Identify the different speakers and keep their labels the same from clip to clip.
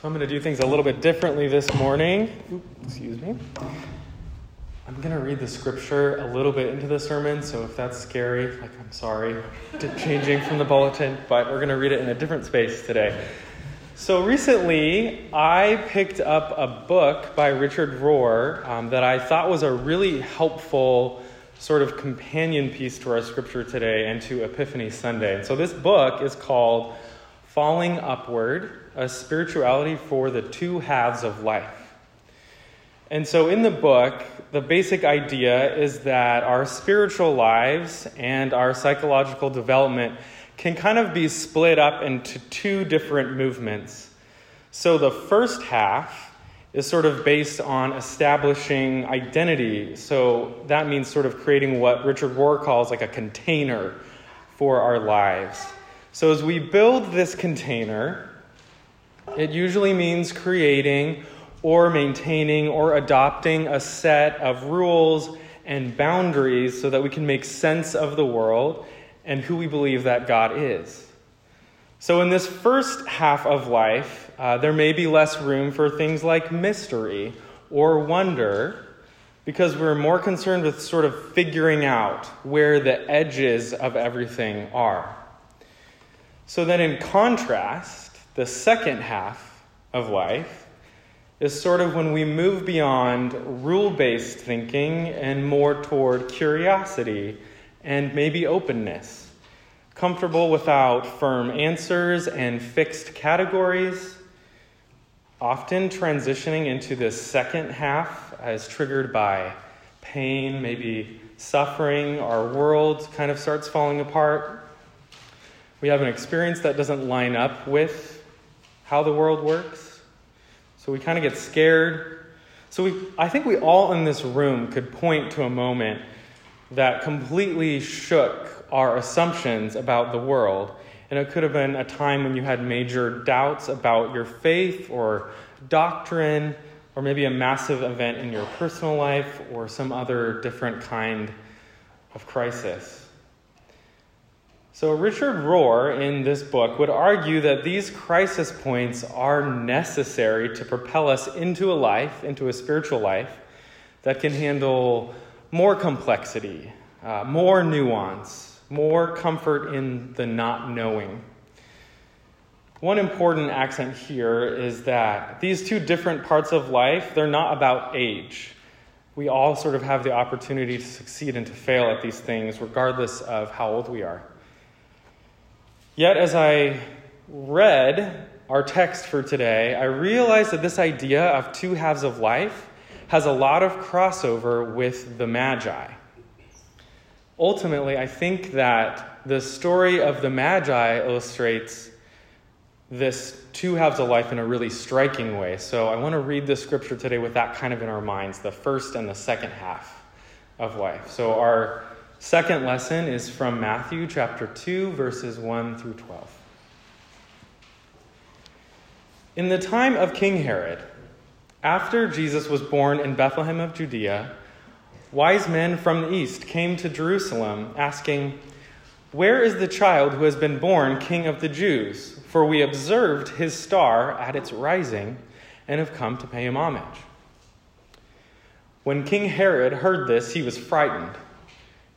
Speaker 1: So I'm going to do things a little bit differently this morning. Excuse me. I'm going to read the scripture a little bit into the sermon, so if that's scary, like I'm sorry, changing from the bulletin, but we're going to read it in a different space today. So recently, I picked up a book by Richard Rohr um, that I thought was a really helpful sort of companion piece to our scripture today and to Epiphany Sunday. And so this book is called Falling Upward a spirituality for the two halves of life. And so in the book, the basic idea is that our spiritual lives and our psychological development can kind of be split up into two different movements. So the first half is sort of based on establishing identity. So that means sort of creating what Richard Rohr calls like a container for our lives. So as we build this container, it usually means creating or maintaining or adopting a set of rules and boundaries so that we can make sense of the world and who we believe that God is. So, in this first half of life, uh, there may be less room for things like mystery or wonder because we're more concerned with sort of figuring out where the edges of everything are. So, then in contrast, the second half of life is sort of when we move beyond rule based thinking and more toward curiosity and maybe openness. Comfortable without firm answers and fixed categories. Often transitioning into this second half as triggered by pain, maybe suffering, our world kind of starts falling apart. We have an experience that doesn't line up with how the world works. So we kind of get scared. So we, I think we all in this room could point to a moment that completely shook our assumptions about the world. And it could have been a time when you had major doubts about your faith or doctrine, or maybe a massive event in your personal life, or some other different kind of crisis. So, Richard Rohr in this book would argue that these crisis points are necessary to propel us into a life, into a spiritual life, that can handle more complexity, uh, more nuance, more comfort in the not knowing. One important accent here is that these two different parts of life, they're not about age. We all sort of have the opportunity to succeed and to fail at these things, regardless of how old we are. Yet, as I read our text for today, I realized that this idea of two halves of life has a lot of crossover with the Magi. Ultimately, I think that the story of the Magi illustrates this two halves of life in a really striking way. So I want to read the scripture today with that kind of in our minds the first and the second half of life. So, our Second lesson is from Matthew chapter 2, verses 1 through 12. In the time of King Herod, after Jesus was born in Bethlehem of Judea, wise men from the east came to Jerusalem asking, Where is the child who has been born king of the Jews? For we observed his star at its rising and have come to pay him homage. When King Herod heard this, he was frightened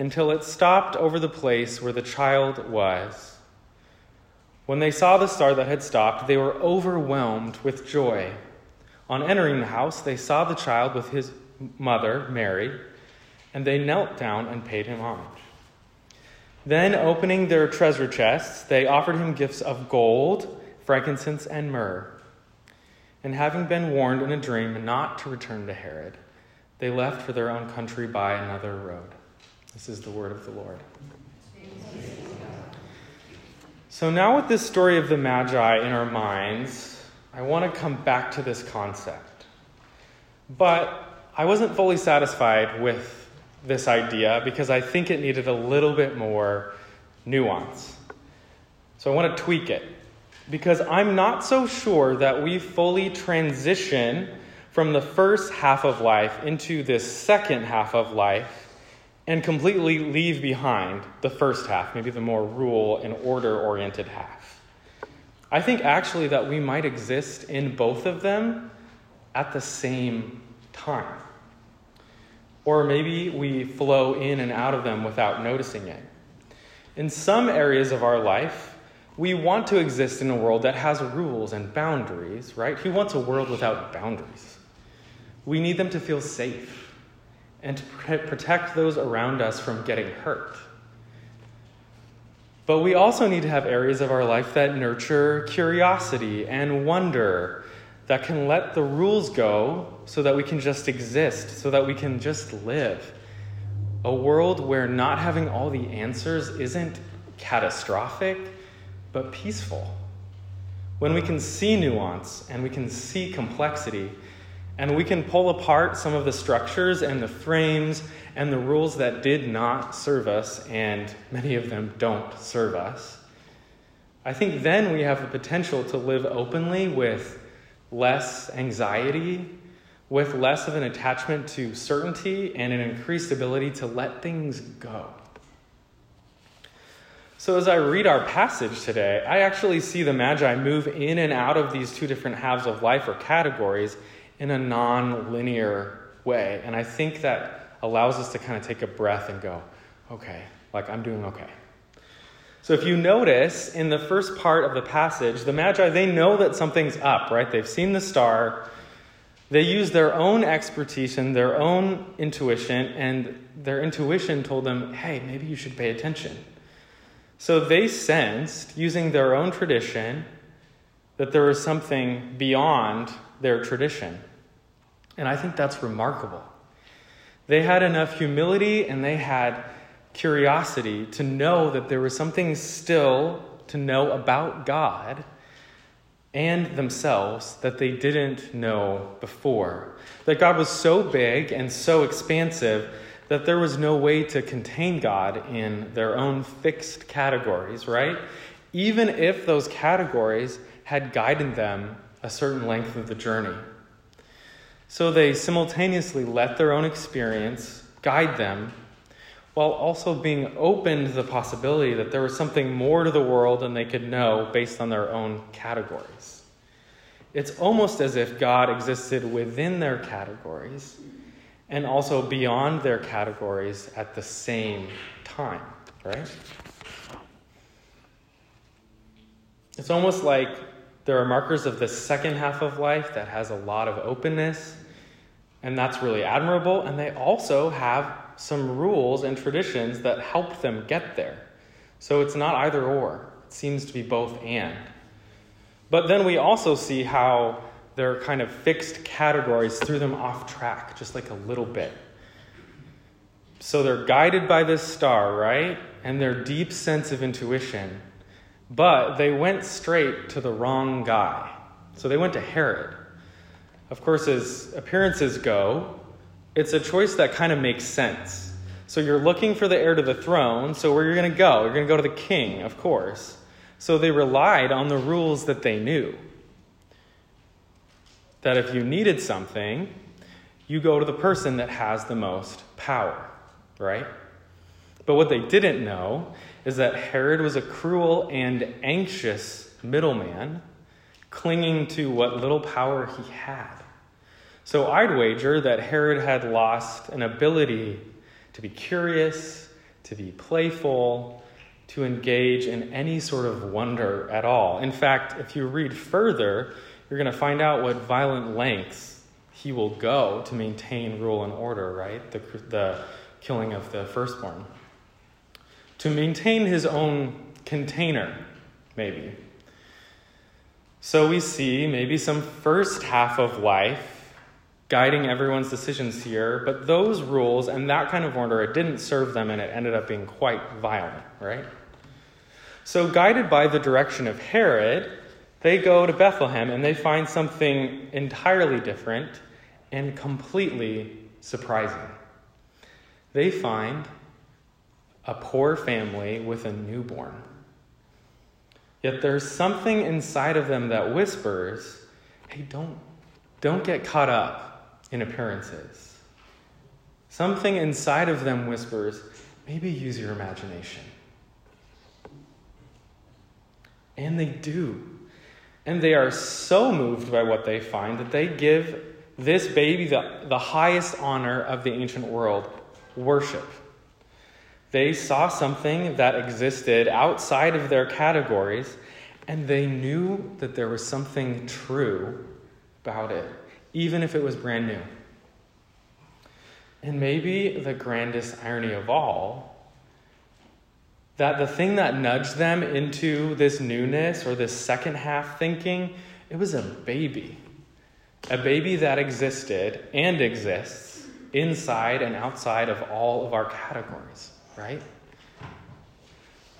Speaker 1: until it stopped over the place where the child was. When they saw the star that had stopped, they were overwhelmed with joy. On entering the house, they saw the child with his mother, Mary, and they knelt down and paid him homage. Then, opening their treasure chests, they offered him gifts of gold, frankincense, and myrrh. And having been warned in a dream not to return to Herod, they left for their own country by another road. This is the word of the Lord. So, now with this story of the Magi in our minds, I want to come back to this concept. But I wasn't fully satisfied with this idea because I think it needed a little bit more nuance. So I want to tweak it because I'm not so sure that we fully transition from the first half of life into this second half of life and completely leave behind the first half, maybe the more rule and order oriented half. I think actually that we might exist in both of them at the same time. Or maybe we flow in and out of them without noticing it. In some areas of our life, we want to exist in a world that has rules and boundaries, right? Who wants a world without boundaries? We need them to feel safe and to protect those around us from getting hurt. But we also need to have areas of our life that nurture curiosity and wonder that can let the rules go so that we can just exist, so that we can just live. A world where not having all the answers isn't catastrophic, but peaceful. When we can see nuance and we can see complexity, and we can pull apart some of the structures and the frames and the rules that did not serve us, and many of them don't serve us. I think then we have the potential to live openly with less anxiety, with less of an attachment to certainty and an increased ability to let things go. So, as I read our passage today, I actually see the Magi move in and out of these two different halves of life or categories in a non linear way. And I think that allows us to kind of take a breath and go, okay, like I'm doing okay. So if you notice in the first part of the passage, the Magi, they know that something's up, right? They've seen the star. They use their own expertise and their own intuition, and their intuition told them, hey, maybe you should pay attention. So they sensed, using their own tradition, that there was something beyond their tradition. And I think that's remarkable. They had enough humility and they had curiosity to know that there was something still to know about God and themselves that they didn't know before. That God was so big and so expansive that there was no way to contain God in their own fixed categories, right? Even if those categories had guided them a certain length of the journey. So they simultaneously let their own experience guide them while also being open to the possibility that there was something more to the world than they could know based on their own categories. It's almost as if God existed within their categories and also beyond their categories at the same time, right? It's almost like there are markers of the second half of life that has a lot of openness, and that's really admirable. And they also have some rules and traditions that help them get there. So it's not either or, it seems to be both and. But then we also see how their kind of fixed categories threw them off track just like a little bit. So they're guided by this star, right? And their deep sense of intuition. But they went straight to the wrong guy. So they went to Herod. Of course, as appearances go, it's a choice that kind of makes sense. So you're looking for the heir to the throne, so where are you're going to go? You're going to go to the king, of course. So they relied on the rules that they knew. That if you needed something, you go to the person that has the most power, right? But what they didn't know is that Herod was a cruel and anxious middleman, clinging to what little power he had. So I'd wager that Herod had lost an ability to be curious, to be playful, to engage in any sort of wonder at all. In fact, if you read further, you're going to find out what violent lengths he will go to maintain rule and order, right? The, the killing of the firstborn. To maintain his own container, maybe. So we see maybe some first half of life guiding everyone's decisions here, but those rules and that kind of order, it didn't serve them and it ended up being quite violent, right? So, guided by the direction of Herod, they go to Bethlehem and they find something entirely different and completely surprising. They find a poor family with a newborn. Yet there's something inside of them that whispers, hey, don't, don't get caught up in appearances. Something inside of them whispers, maybe use your imagination. And they do. And they are so moved by what they find that they give this baby the, the highest honor of the ancient world worship. They saw something that existed outside of their categories, and they knew that there was something true about it, even if it was brand new. And maybe the grandest irony of all that the thing that nudged them into this newness or this second half thinking, it was a baby. A baby that existed and exists inside and outside of all of our categories, right?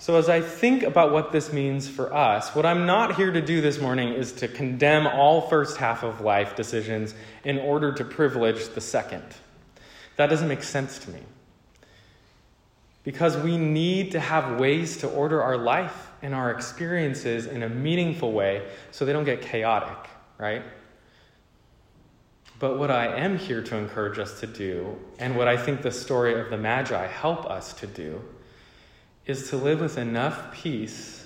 Speaker 1: So, as I think about what this means for us, what I'm not here to do this morning is to condemn all first half of life decisions in order to privilege the second. That doesn't make sense to me because we need to have ways to order our life and our experiences in a meaningful way so they don't get chaotic, right? But what I am here to encourage us to do, and what I think the story of the Magi help us to do, is to live with enough peace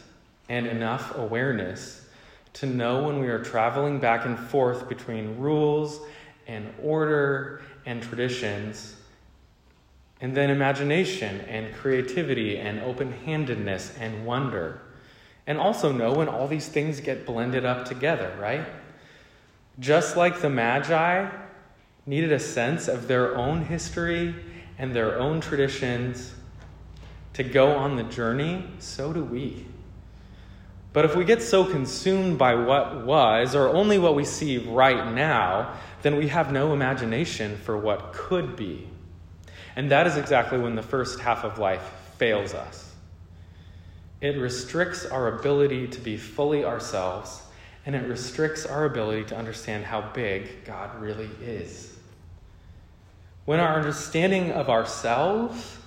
Speaker 1: and enough awareness to know when we are traveling back and forth between rules and order and traditions and then imagination and creativity and open handedness and wonder. And also know when all these things get blended up together, right? Just like the Magi needed a sense of their own history and their own traditions to go on the journey, so do we. But if we get so consumed by what was, or only what we see right now, then we have no imagination for what could be. And that is exactly when the first half of life fails us. It restricts our ability to be fully ourselves, and it restricts our ability to understand how big God really is. When our understanding of ourselves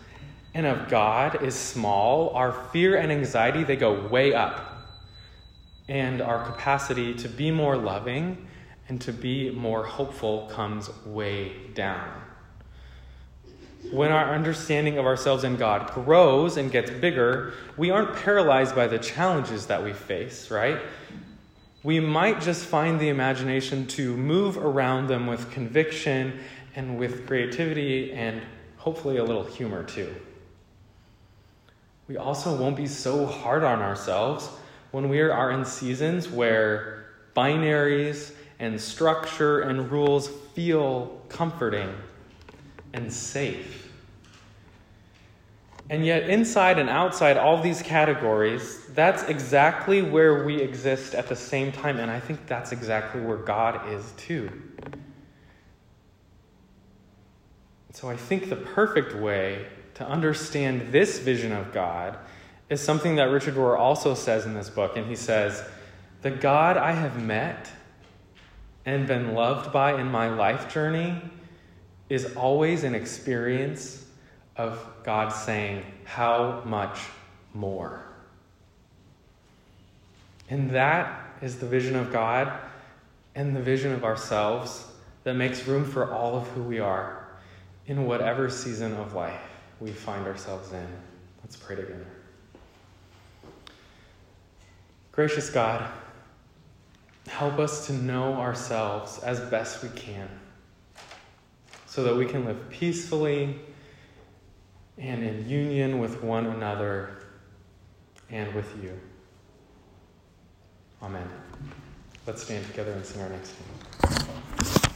Speaker 1: and of God is small, our fear and anxiety they go way up. And our capacity to be more loving and to be more hopeful comes way down when our understanding of ourselves and God grows and gets bigger, we aren't paralyzed by the challenges that we face, right? We might just find the imagination to move around them with conviction and with creativity and hopefully a little humor too. We also won't be so hard on ourselves when we are in seasons where binaries and structure and rules feel comforting and safe. And yet, inside and outside all these categories, that's exactly where we exist at the same time. And I think that's exactly where God is too. So I think the perfect way to understand this vision of God is something that Richard Rohr also says in this book. And he says, The God I have met and been loved by in my life journey is always an experience of God saying, How much more? And that is the vision of God and the vision of ourselves that makes room for all of who we are in whatever season of life we find ourselves in. Let's pray together. Gracious God, help us to know ourselves as best we can so that we can live peacefully and in union with one another and with you. Amen. Let's stand together and sing our next hymn.